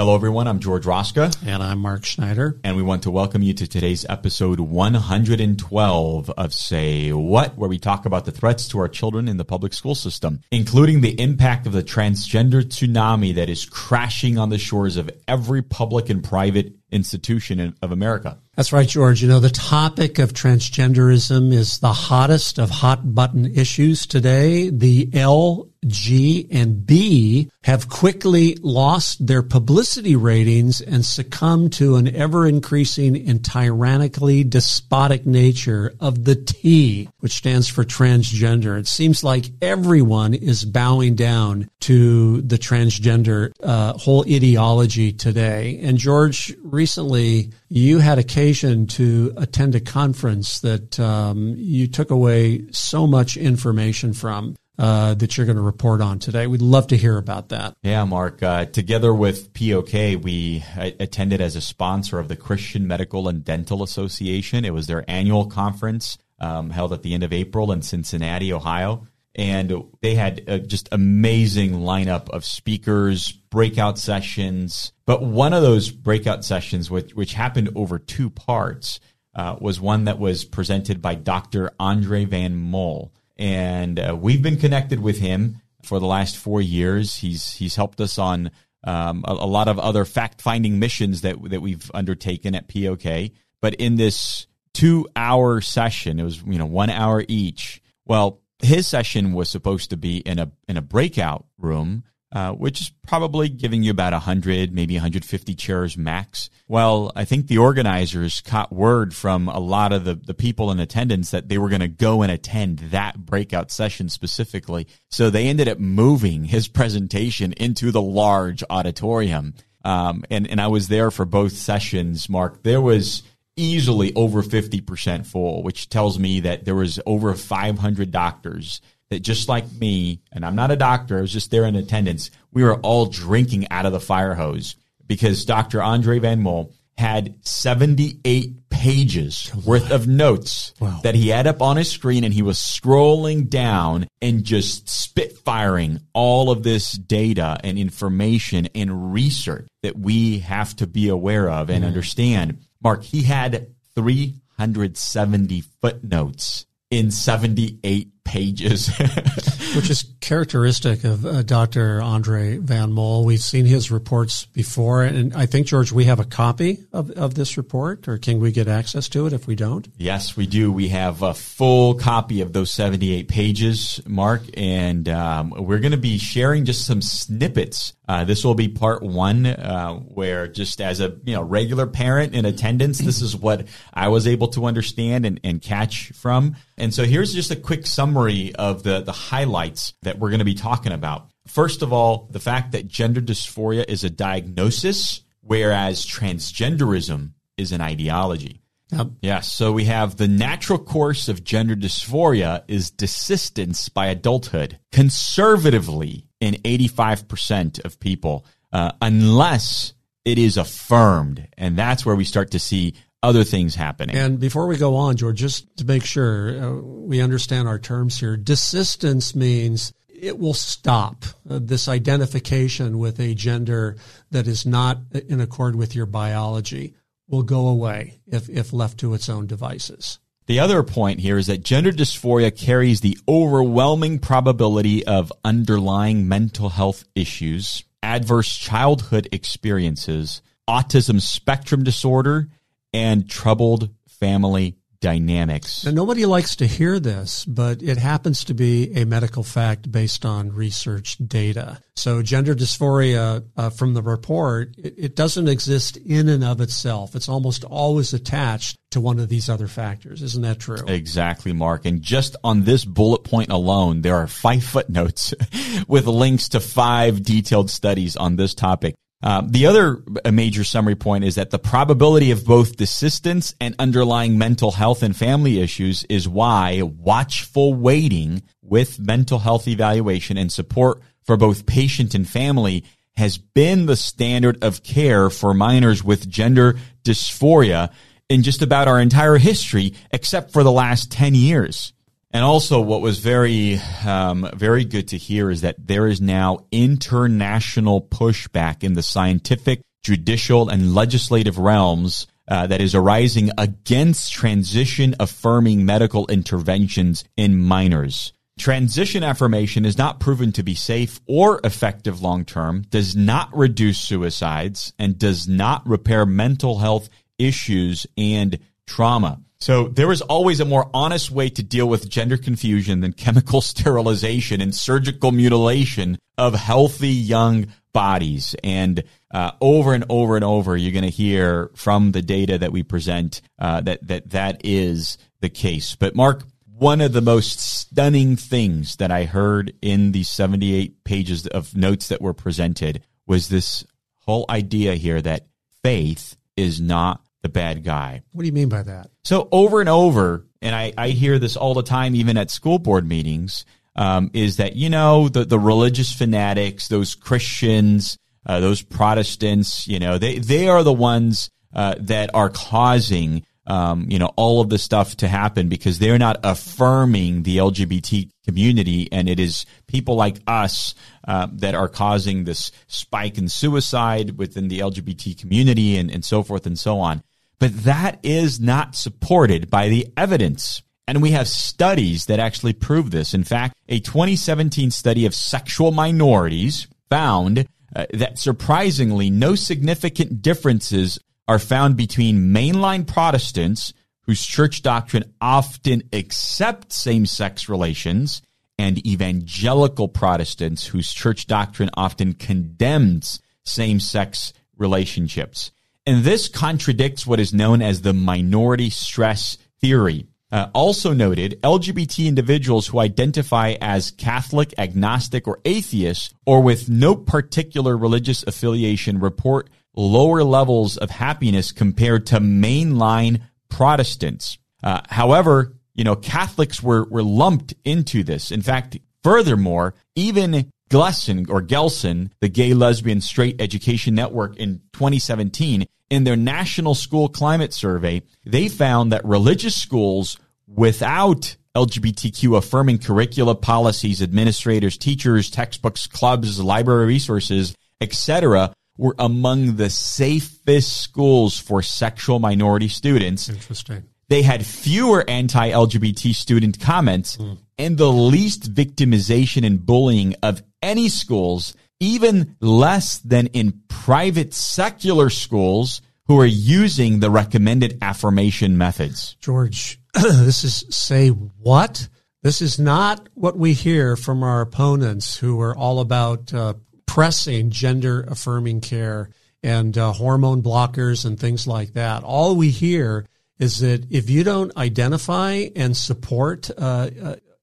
Hello, everyone. I'm George Roska. And I'm Mark Schneider. And we want to welcome you to today's episode 112 of Say What, where we talk about the threats to our children in the public school system, including the impact of the transgender tsunami that is crashing on the shores of every public and private institution of America. That's right, George. You know, the topic of transgenderism is the hottest of hot button issues today. The L, G, and B have quickly lost their publicity ratings and succumbed to an ever increasing and tyrannically despotic nature of the T, which stands for transgender. It seems like everyone is bowing down to the transgender uh, whole ideology today. And George, recently you had occasion to attend a conference that um, you took away so much information from. Uh, that you're going to report on today. We'd love to hear about that. Yeah, Mark. Uh, together with POK, we uh, attended as a sponsor of the Christian Medical and Dental Association. It was their annual conference um, held at the end of April in Cincinnati, Ohio and they had a just amazing lineup of speakers, breakout sessions. But one of those breakout sessions, which, which happened over two parts, uh, was one that was presented by Dr. Andre Van Mol, and uh, we've been connected with him for the last four years. He's he's helped us on um, a, a lot of other fact finding missions that that we've undertaken at POK. But in this two hour session, it was you know one hour each. Well, his session was supposed to be in a in a breakout room, uh, which is probably giving you about 100, maybe 150 chairs max. Well, I think the organizers caught word from a lot of the, the people in attendance that they were going to go and attend that breakout session specifically. So they ended up moving his presentation into the large auditorium. Um, and, and I was there for both sessions, Mark. There was easily over 50% full, which tells me that there was over 500 doctors that just like me, and I'm not a doctor, I was just there in attendance, we were all drinking out of the fire hose because Dr. Andre Van Mol had 78 pages worth of notes wow. that he had up on his screen and he was scrolling down and just spitfiring all of this data and information and research that we have to be aware of and mm. understand Mark, he had 370 footnotes in 78 pages. Which is characteristic of uh, Dr. Andre Van Mol. We've seen his reports before, and I think, George, we have a copy of, of this report, or can we get access to it if we don't? Yes, we do. We have a full copy of those 78 pages, Mark, and um, we're going to be sharing just some snippets. Uh, this will be part one, uh, where just as a you know regular parent in attendance, this is what I was able to understand and, and catch from. And so here's just a quick summary of the, the highlights that we're going to be talking about. First of all, the fact that gender dysphoria is a diagnosis, whereas transgenderism is an ideology. Yep. Yes. So we have the natural course of gender dysphoria is desistance by adulthood, conservatively in 85% of people, uh, unless it is affirmed. And that's where we start to see other things happening. And before we go on, George, just to make sure uh, we understand our terms here, desistance means it will stop uh, this identification with a gender that is not in accord with your biology will go away if, if left to its own devices. The other point here is that gender dysphoria carries the overwhelming probability of underlying mental health issues, adverse childhood experiences, autism spectrum disorder, and troubled family dynamics. Now, nobody likes to hear this, but it happens to be a medical fact based on research data. So, gender dysphoria uh, from the report, it, it, doesn't exist in and of itself. It's almost always attached to one of these other factors. Isn't that true? Exactly, Mark. And just on this bullet point alone, there are five footnotes with links to five detailed studies on this topic. Uh, the other major summary point is that the probability of both desistance and underlying mental health and family issues is why watchful waiting with mental health evaluation and support for both patient and family has been the standard of care for minors with gender dysphoria in just about our entire history, except for the last 10 years. And also, what was very, um, very good to hear is that there is now international pushback in the scientific, judicial, and legislative realms uh, that is arising against transition affirming medical interventions in minors. Transition affirmation is not proven to be safe or effective long term, does not reduce suicides, and does not repair mental health issues and trauma. So there is always a more honest way to deal with gender confusion than chemical sterilization and surgical mutilation of healthy young bodies. And uh, over and over and over, you're going to hear from the data that we present uh, that that that is the case. But Mark, one of the most stunning things that I heard in the 78 pages of notes that were presented was this whole idea here that faith is not the bad guy. What do you mean by that? So over and over, and I, I hear this all the time, even at school board meetings, um, is that, you know, the, the religious fanatics, those Christians, uh, those Protestants, you know, they, they are the ones uh, that are causing, um, you know, all of this stuff to happen because they're not affirming the LGBT community. And it is people like us uh, that are causing this spike in suicide within the LGBT community and, and so forth and so on. But that is not supported by the evidence. And we have studies that actually prove this. In fact, a 2017 study of sexual minorities found uh, that surprisingly no significant differences are found between mainline Protestants whose church doctrine often accepts same-sex relations and evangelical Protestants whose church doctrine often condemns same-sex relationships. And this contradicts what is known as the minority stress theory. Uh, also noted, LGBT individuals who identify as Catholic, agnostic, or atheist, or with no particular religious affiliation, report lower levels of happiness compared to mainline Protestants. Uh, however, you know, Catholics were, were lumped into this. In fact, furthermore, even Gleason or Gelson, the Gay Lesbian Straight Education Network in 2017, in their National School Climate Survey, they found that religious schools without LGBTQ affirming curricula, policies, administrators, teachers, textbooks, clubs, library resources, etc., were among the safest schools for sexual minority students. Interesting. They had fewer anti-LGBT student comments mm. and the least victimization and bullying of any schools even less than in private secular schools who are using the recommended affirmation methods. George, this is say what? This is not what we hear from our opponents who are all about uh, pressing gender affirming care and uh, hormone blockers and things like that. All we hear is that if you don't identify and support uh,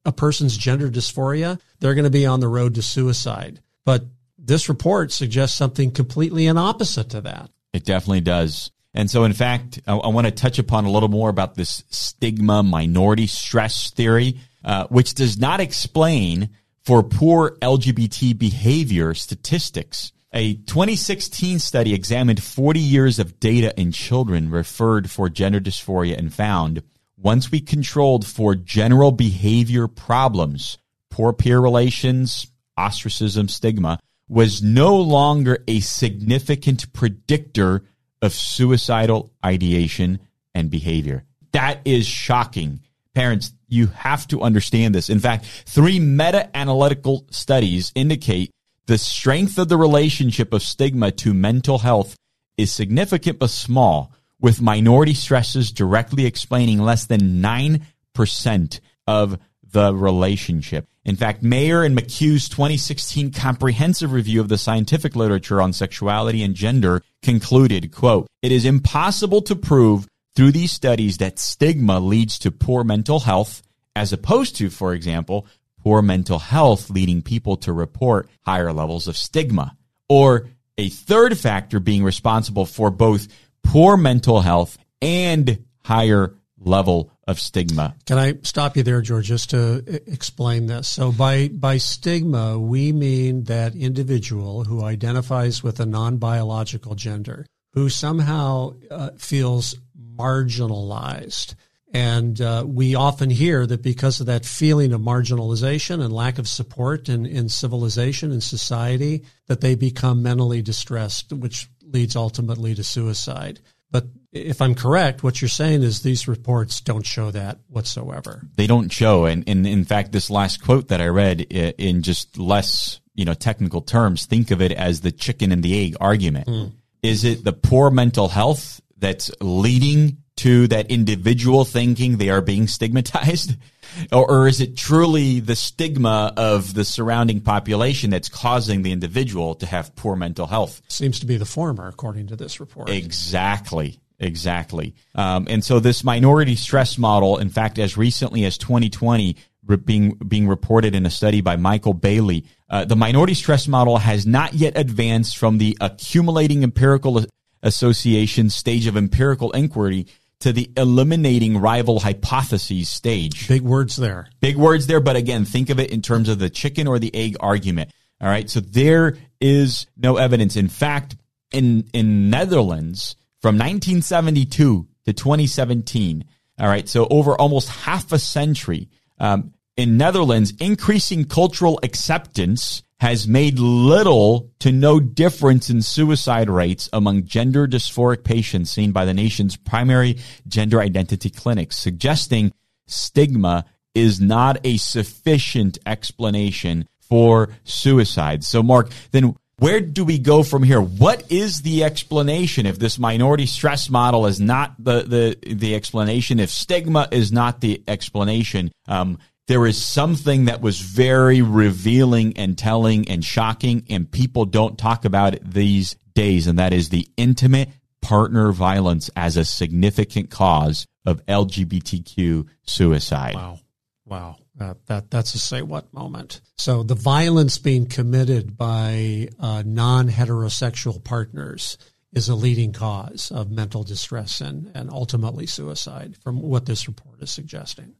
a person's gender dysphoria, they're going to be on the road to suicide. But this report suggests something completely an opposite to that. It definitely does. And so, in fact, I, I want to touch upon a little more about this stigma minority stress theory, uh, which does not explain for poor LGBT behavior statistics. A 2016 study examined 40 years of data in children referred for gender dysphoria and found once we controlled for general behavior problems, poor peer relations, ostracism, stigma, was no longer a significant predictor of suicidal ideation and behavior. That is shocking. Parents, you have to understand this. In fact, three meta analytical studies indicate the strength of the relationship of stigma to mental health is significant but small, with minority stresses directly explaining less than 9% of the relationship. In fact, Mayer and McHugh's 2016 comprehensive review of the scientific literature on sexuality and gender concluded, quote, it is impossible to prove through these studies that stigma leads to poor mental health as opposed to, for example, poor mental health leading people to report higher levels of stigma or a third factor being responsible for both poor mental health and higher level of stigma. Can I stop you there, George, just to explain this? So by, by stigma, we mean that individual who identifies with a non-biological gender, who somehow uh, feels marginalized. And uh, we often hear that because of that feeling of marginalization and lack of support in, in civilization and society, that they become mentally distressed, which leads ultimately to suicide. But if I'm correct, what you're saying is these reports don't show that whatsoever. They don't show, and, and in fact, this last quote that I read in just less you know technical terms, think of it as the chicken and the egg argument. Mm. Is it the poor mental health that's leading to that individual thinking they are being stigmatized? Or, or, is it truly the stigma of the surrounding population that's causing the individual to have poor mental health? Seems to be the former, according to this report. Exactly. Exactly. Um, and so this minority stress model, in fact, as recently as 2020, being being reported in a study by Michael Bailey, uh, the minority stress model has not yet advanced from the accumulating empirical association stage of empirical inquiry to the eliminating rival hypotheses stage. Big words there. Big words there, but again, think of it in terms of the chicken or the egg argument. All right. So there is no evidence. In fact, in, in Netherlands from 1972 to 2017. All right. So over almost half a century, um, in Netherlands, increasing cultural acceptance has made little to no difference in suicide rates among gender dysphoric patients seen by the nation's primary gender identity clinics, suggesting stigma is not a sufficient explanation for suicide. So, Mark, then where do we go from here? What is the explanation if this minority stress model is not the the the explanation? If stigma is not the explanation, um, there is something that was very revealing and telling and shocking, and people don't talk about it these days, and that is the intimate partner violence as a significant cause of LGBTQ suicide. Wow. Wow. Uh, that that's a say what moment. So the violence being committed by uh, non heterosexual partners is a leading cause of mental distress and, and ultimately suicide, from what this report is suggesting.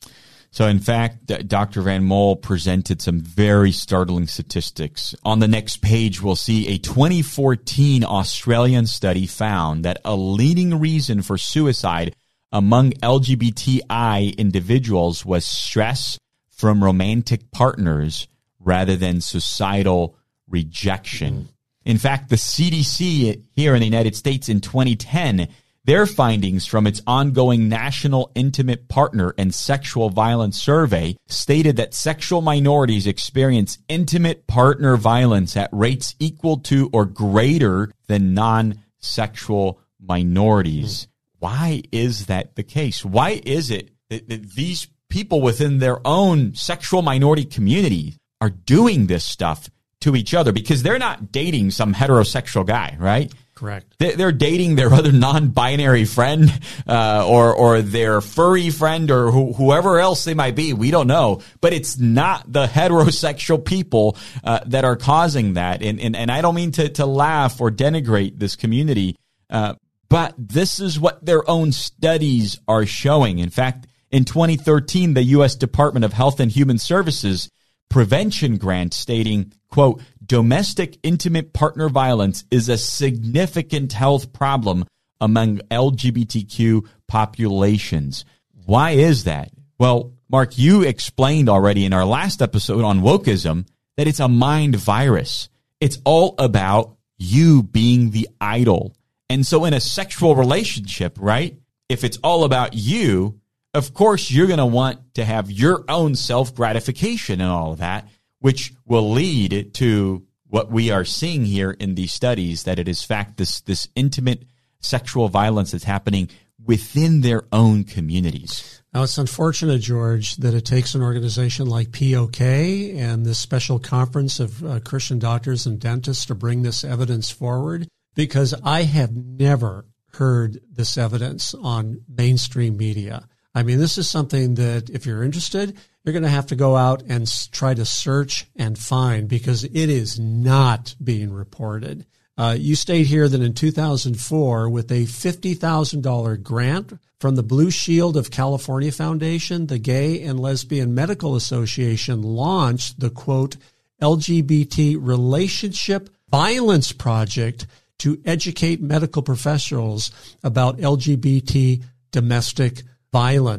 So, in fact, Dr. Van Mol presented some very startling statistics. On the next page, we'll see a 2014 Australian study found that a leading reason for suicide among LGBTI individuals was stress from romantic partners rather than societal rejection. Mm-hmm. In fact, the CDC here in the United States in 2010 their findings from its ongoing National Intimate Partner and Sexual Violence Survey stated that sexual minorities experience intimate partner violence at rates equal to or greater than non sexual minorities. Mm. Why is that the case? Why is it that, that these people within their own sexual minority community are doing this stuff to each other? Because they're not dating some heterosexual guy, right? Correct. They're dating their other non-binary friend, uh, or or their furry friend, or whoever else they might be. We don't know, but it's not the heterosexual people uh, that are causing that. And, and and I don't mean to to laugh or denigrate this community, uh, but this is what their own studies are showing. In fact, in 2013, the U.S. Department of Health and Human Services prevention grant stating, quote, domestic intimate partner violence is a significant health problem among LGBTQ populations. Why is that? Well, Mark, you explained already in our last episode on wokeism that it's a mind virus. It's all about you being the idol. And so in a sexual relationship, right? If it's all about you, of course you're going to want to have your own self gratification and all of that which will lead to what we are seeing here in these studies that it is fact this this intimate sexual violence that's happening within their own communities. Now it's unfortunate, George, that it takes an organization like POK and this special conference of uh, Christian doctors and dentists to bring this evidence forward because I have never heard this evidence on mainstream media. I mean, this is something that if you're interested, you're going to have to go out and try to search and find because it is not being reported. Uh, you state here that in 2004, with a $50,000 grant from the Blue Shield of California Foundation, the Gay and Lesbian Medical Association launched the quote, LGBT Relationship Violence Project to educate medical professionals about LGBT domestic violence.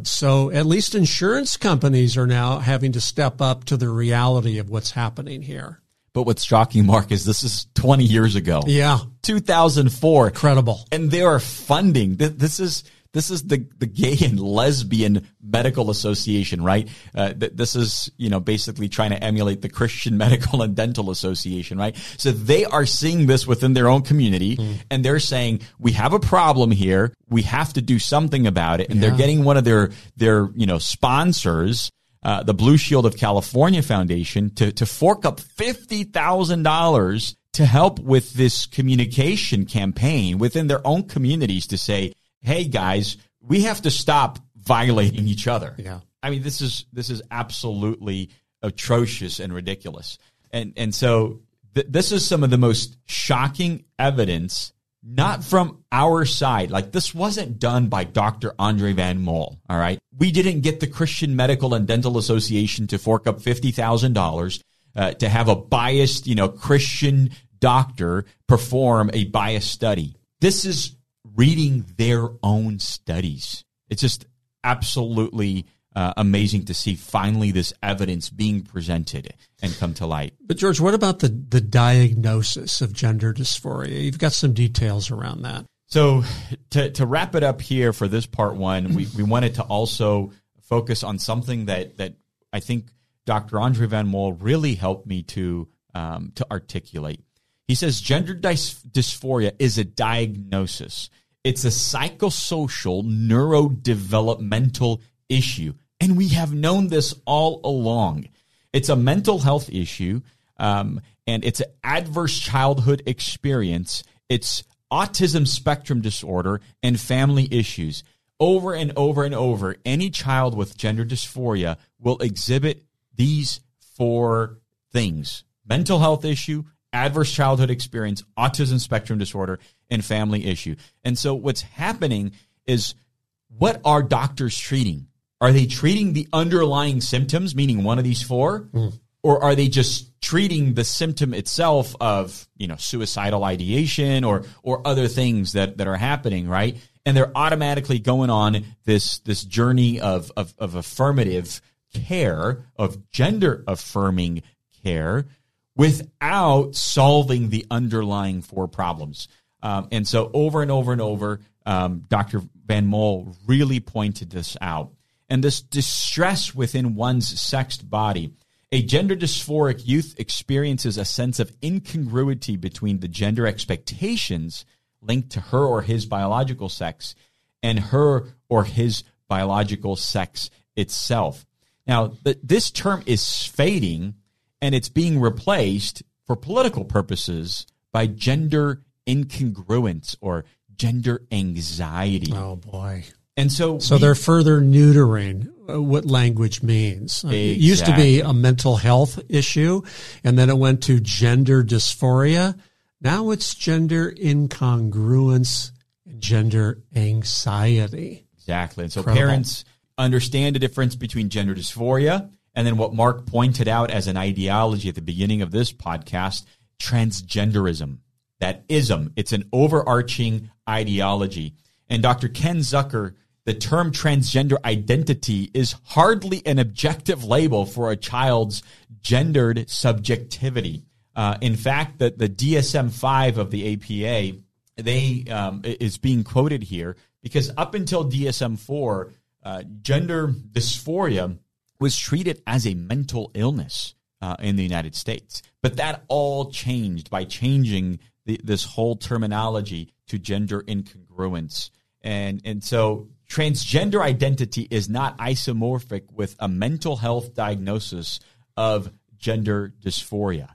So at least insurance companies are now having to step up to the reality of what's happening here. But what's shocking, Mark, is this is 20 years ago. Yeah. 2004. Incredible. And they are funding. This is this is the, the Gay and Lesbian Medical Association, right? Uh, th- this is, you know, basically trying to emulate the Christian Medical and Dental Association, right? So they are seeing this within their own community mm. and they're saying, we have a problem here. We have to do something about it. And yeah. they're getting one of their, their, you know, sponsors, uh, the Blue Shield of California Foundation to, to fork up $50,000 to help with this communication campaign within their own communities to say, hey guys, we have to stop violating each other. Yeah. I mean, this is this is absolutely atrocious and ridiculous. And and so th- this is some of the most shocking evidence not from our side. Like this wasn't done by Dr. Andre Van Mol. All right. We didn't get the Christian Medical and Dental Association to fork up $50,000 uh, to have a biased, you know, Christian doctor perform a biased study. This is reading their own studies. It's just absolutely uh, amazing to see finally this evidence being presented and come to light. But George, what about the the diagnosis of gender dysphoria? You've got some details around that. So to to wrap it up here for this part one, we, we wanted to also focus on something that that I think Dr. Andre Van Mol really helped me to um, to articulate. He says gender dys- dysphoria is a diagnosis. It's a psychosocial neurodevelopmental issue. And we have known this all along. It's a mental health issue, um, and it's an adverse childhood experience. It's autism spectrum disorder and family issues. Over and over and over, any child with gender dysphoria will exhibit these four things mental health issue, adverse childhood experience, autism spectrum disorder, and family issue. And so what's happening is what are doctors treating? Are they treating the underlying symptoms, meaning one of these four? Mm. Or are they just treating the symptom itself of, you know, suicidal ideation or or other things that, that are happening, right? And they're automatically going on this this journey of, of, of affirmative care, of gender affirming care, without solving the underlying four problems. Um, and so over and over and over, um, Dr. Van Mol really pointed this out. And this distress within one's sexed body. A gender dysphoric youth experiences a sense of incongruity between the gender expectations linked to her or his biological sex and her or his biological sex itself. Now, this term is fading and it's being replaced for political purposes by gender incongruence or gender anxiety. Oh boy. And so So we, they're further neutering uh, what language means. Exactly. It used to be a mental health issue and then it went to gender dysphoria. Now it's gender incongruence and gender anxiety. Exactly. And so Incredible. parents understand the difference between gender dysphoria and then what Mark pointed out as an ideology at the beginning of this podcast, transgenderism. That ism. It's an overarching ideology. And Dr. Ken Zucker, the term transgender identity is hardly an objective label for a child's gendered subjectivity. Uh, in fact, the, the DSM 5 of the APA, they um, is being quoted here because up until DSM 4, uh, gender dysphoria was treated as a mental illness uh, in the United States. But that all changed by changing the, this whole terminology to gender incongruence. And, and so transgender identity is not isomorphic with a mental health diagnosis of gender dysphoria.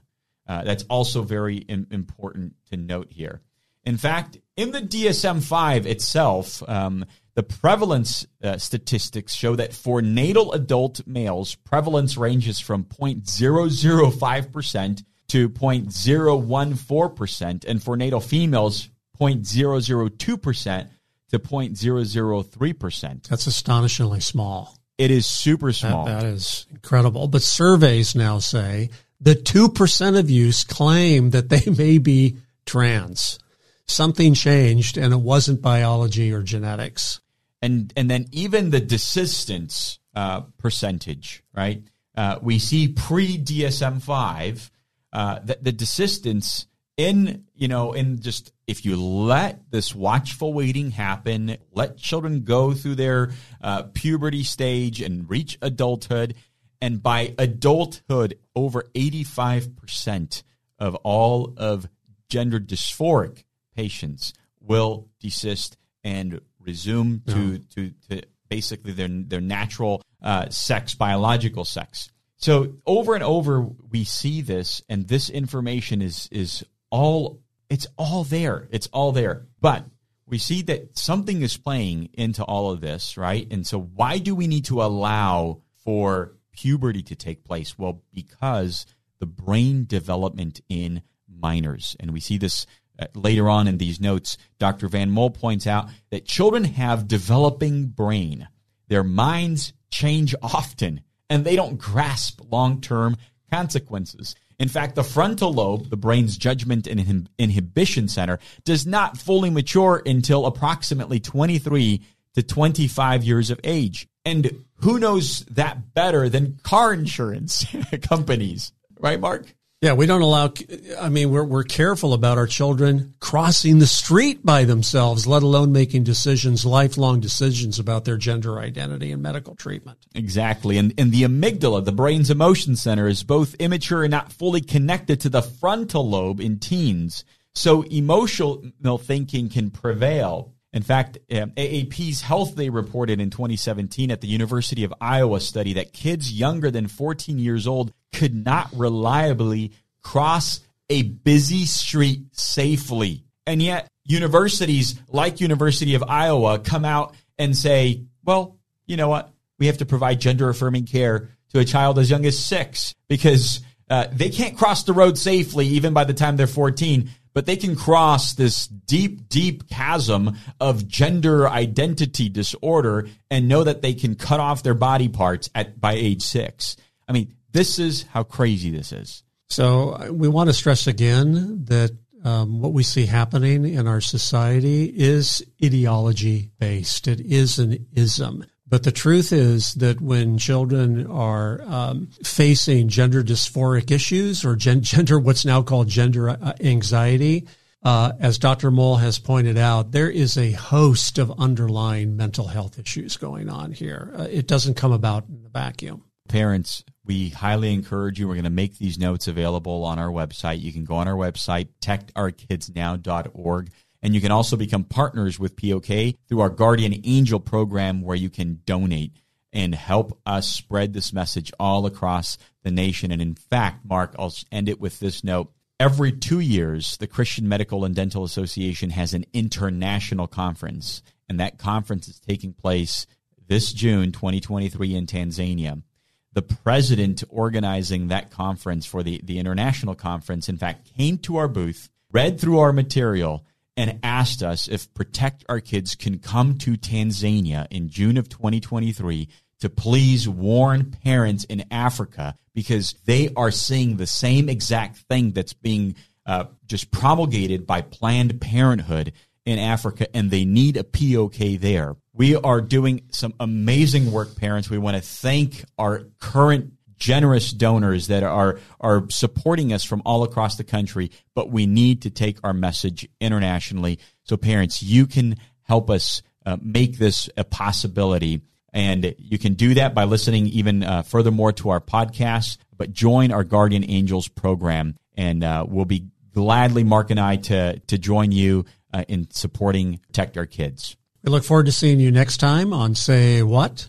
Uh, that's also very Im- important to note here. In fact, in the DSM 5 itself, um, the prevalence uh, statistics show that for natal adult males, prevalence ranges from 0.005% to 0.014%, and for natal females, 0.002% to 0.003%. That's astonishingly small. It is super small. that, that is incredible. But surveys now say the 2% of youth claim that they may be trans. Something changed and it wasn't biology or genetics. And, and then even the desistance uh, percentage, right? Uh, we see pre DSM 5, uh, the, the desistance in, you know, in just if you let this watchful waiting happen, let children go through their uh, puberty stage and reach adulthood, and by adulthood, over 85% of all of gender dysphoric patients will desist and resume to, no. to, to basically their, their natural uh, sex, biological sex. So over and over, we see this, and this information is is all it's all there. It's all there. But we see that something is playing into all of this, right? And so why do we need to allow for puberty to take place? Well, because the brain development in minors, and we see this Uh, later on in these notes, Dr. Van Mol points out that children have developing brain. Their minds change often and they don't grasp long-term consequences. In fact, the frontal lobe, the brain's judgment and inhibition center, does not fully mature until approximately 23 to 25 years of age. And who knows that better than car insurance companies, right, Mark? Yeah, we don't allow, I mean, we're, we're careful about our children crossing the street by themselves, let alone making decisions, lifelong decisions about their gender identity and medical treatment. Exactly. And, and the amygdala, the brain's emotion center, is both immature and not fully connected to the frontal lobe in teens. So emotional thinking can prevail. In fact, um, AAP's Health Day reported in 2017 at the University of Iowa study that kids younger than 14 years old could not reliably cross a busy street safely. And yet universities like University of Iowa come out and say, well, you know what? We have to provide gender affirming care to a child as young as six because uh, they can't cross the road safely even by the time they're 14 but they can cross this deep, deep chasm of gender identity disorder and know that they can cut off their body parts at by age six. I mean, this is how crazy this is. So uh, we want to stress again that um, what we see happening in our society is ideology based. It is an ism. But the truth is that when children are um, facing gender dysphoric issues or gen- gender, what's now called gender uh, anxiety, uh, as Dr. Mol has pointed out, there is a host of underlying mental health issues going on here. Uh, it doesn't come about in the vacuum. Parents we highly encourage you. We're going to make these notes available on our website. You can go on our website, protectourkidsnow.org. And you can also become partners with POK through our Guardian Angel program where you can donate and help us spread this message all across the nation. And in fact, Mark, I'll end it with this note. Every two years, the Christian Medical and Dental Association has an international conference, and that conference is taking place this June 2023 in Tanzania the president organizing that conference for the, the international conference, in fact, came to our booth, read through our material, and asked us if Protect Our Kids can come to Tanzania in June of 2023 to please warn parents in Africa because they are seeing the same exact thing that's being uh, just promulgated by Planned Parenthood in Africa, and they need a POK there. We are doing some amazing work, parents. We want to thank our current generous donors that are are supporting us from all across the country, but we need to take our message internationally. So parents, you can help us uh, make this a possibility. And you can do that by listening even uh, furthermore to our podcast, but join our Guardian Angels program. And uh, we'll be gladly, Mark and I, to, to join you uh, in supporting Protect Our Kids. We look forward to seeing you next time on Say What?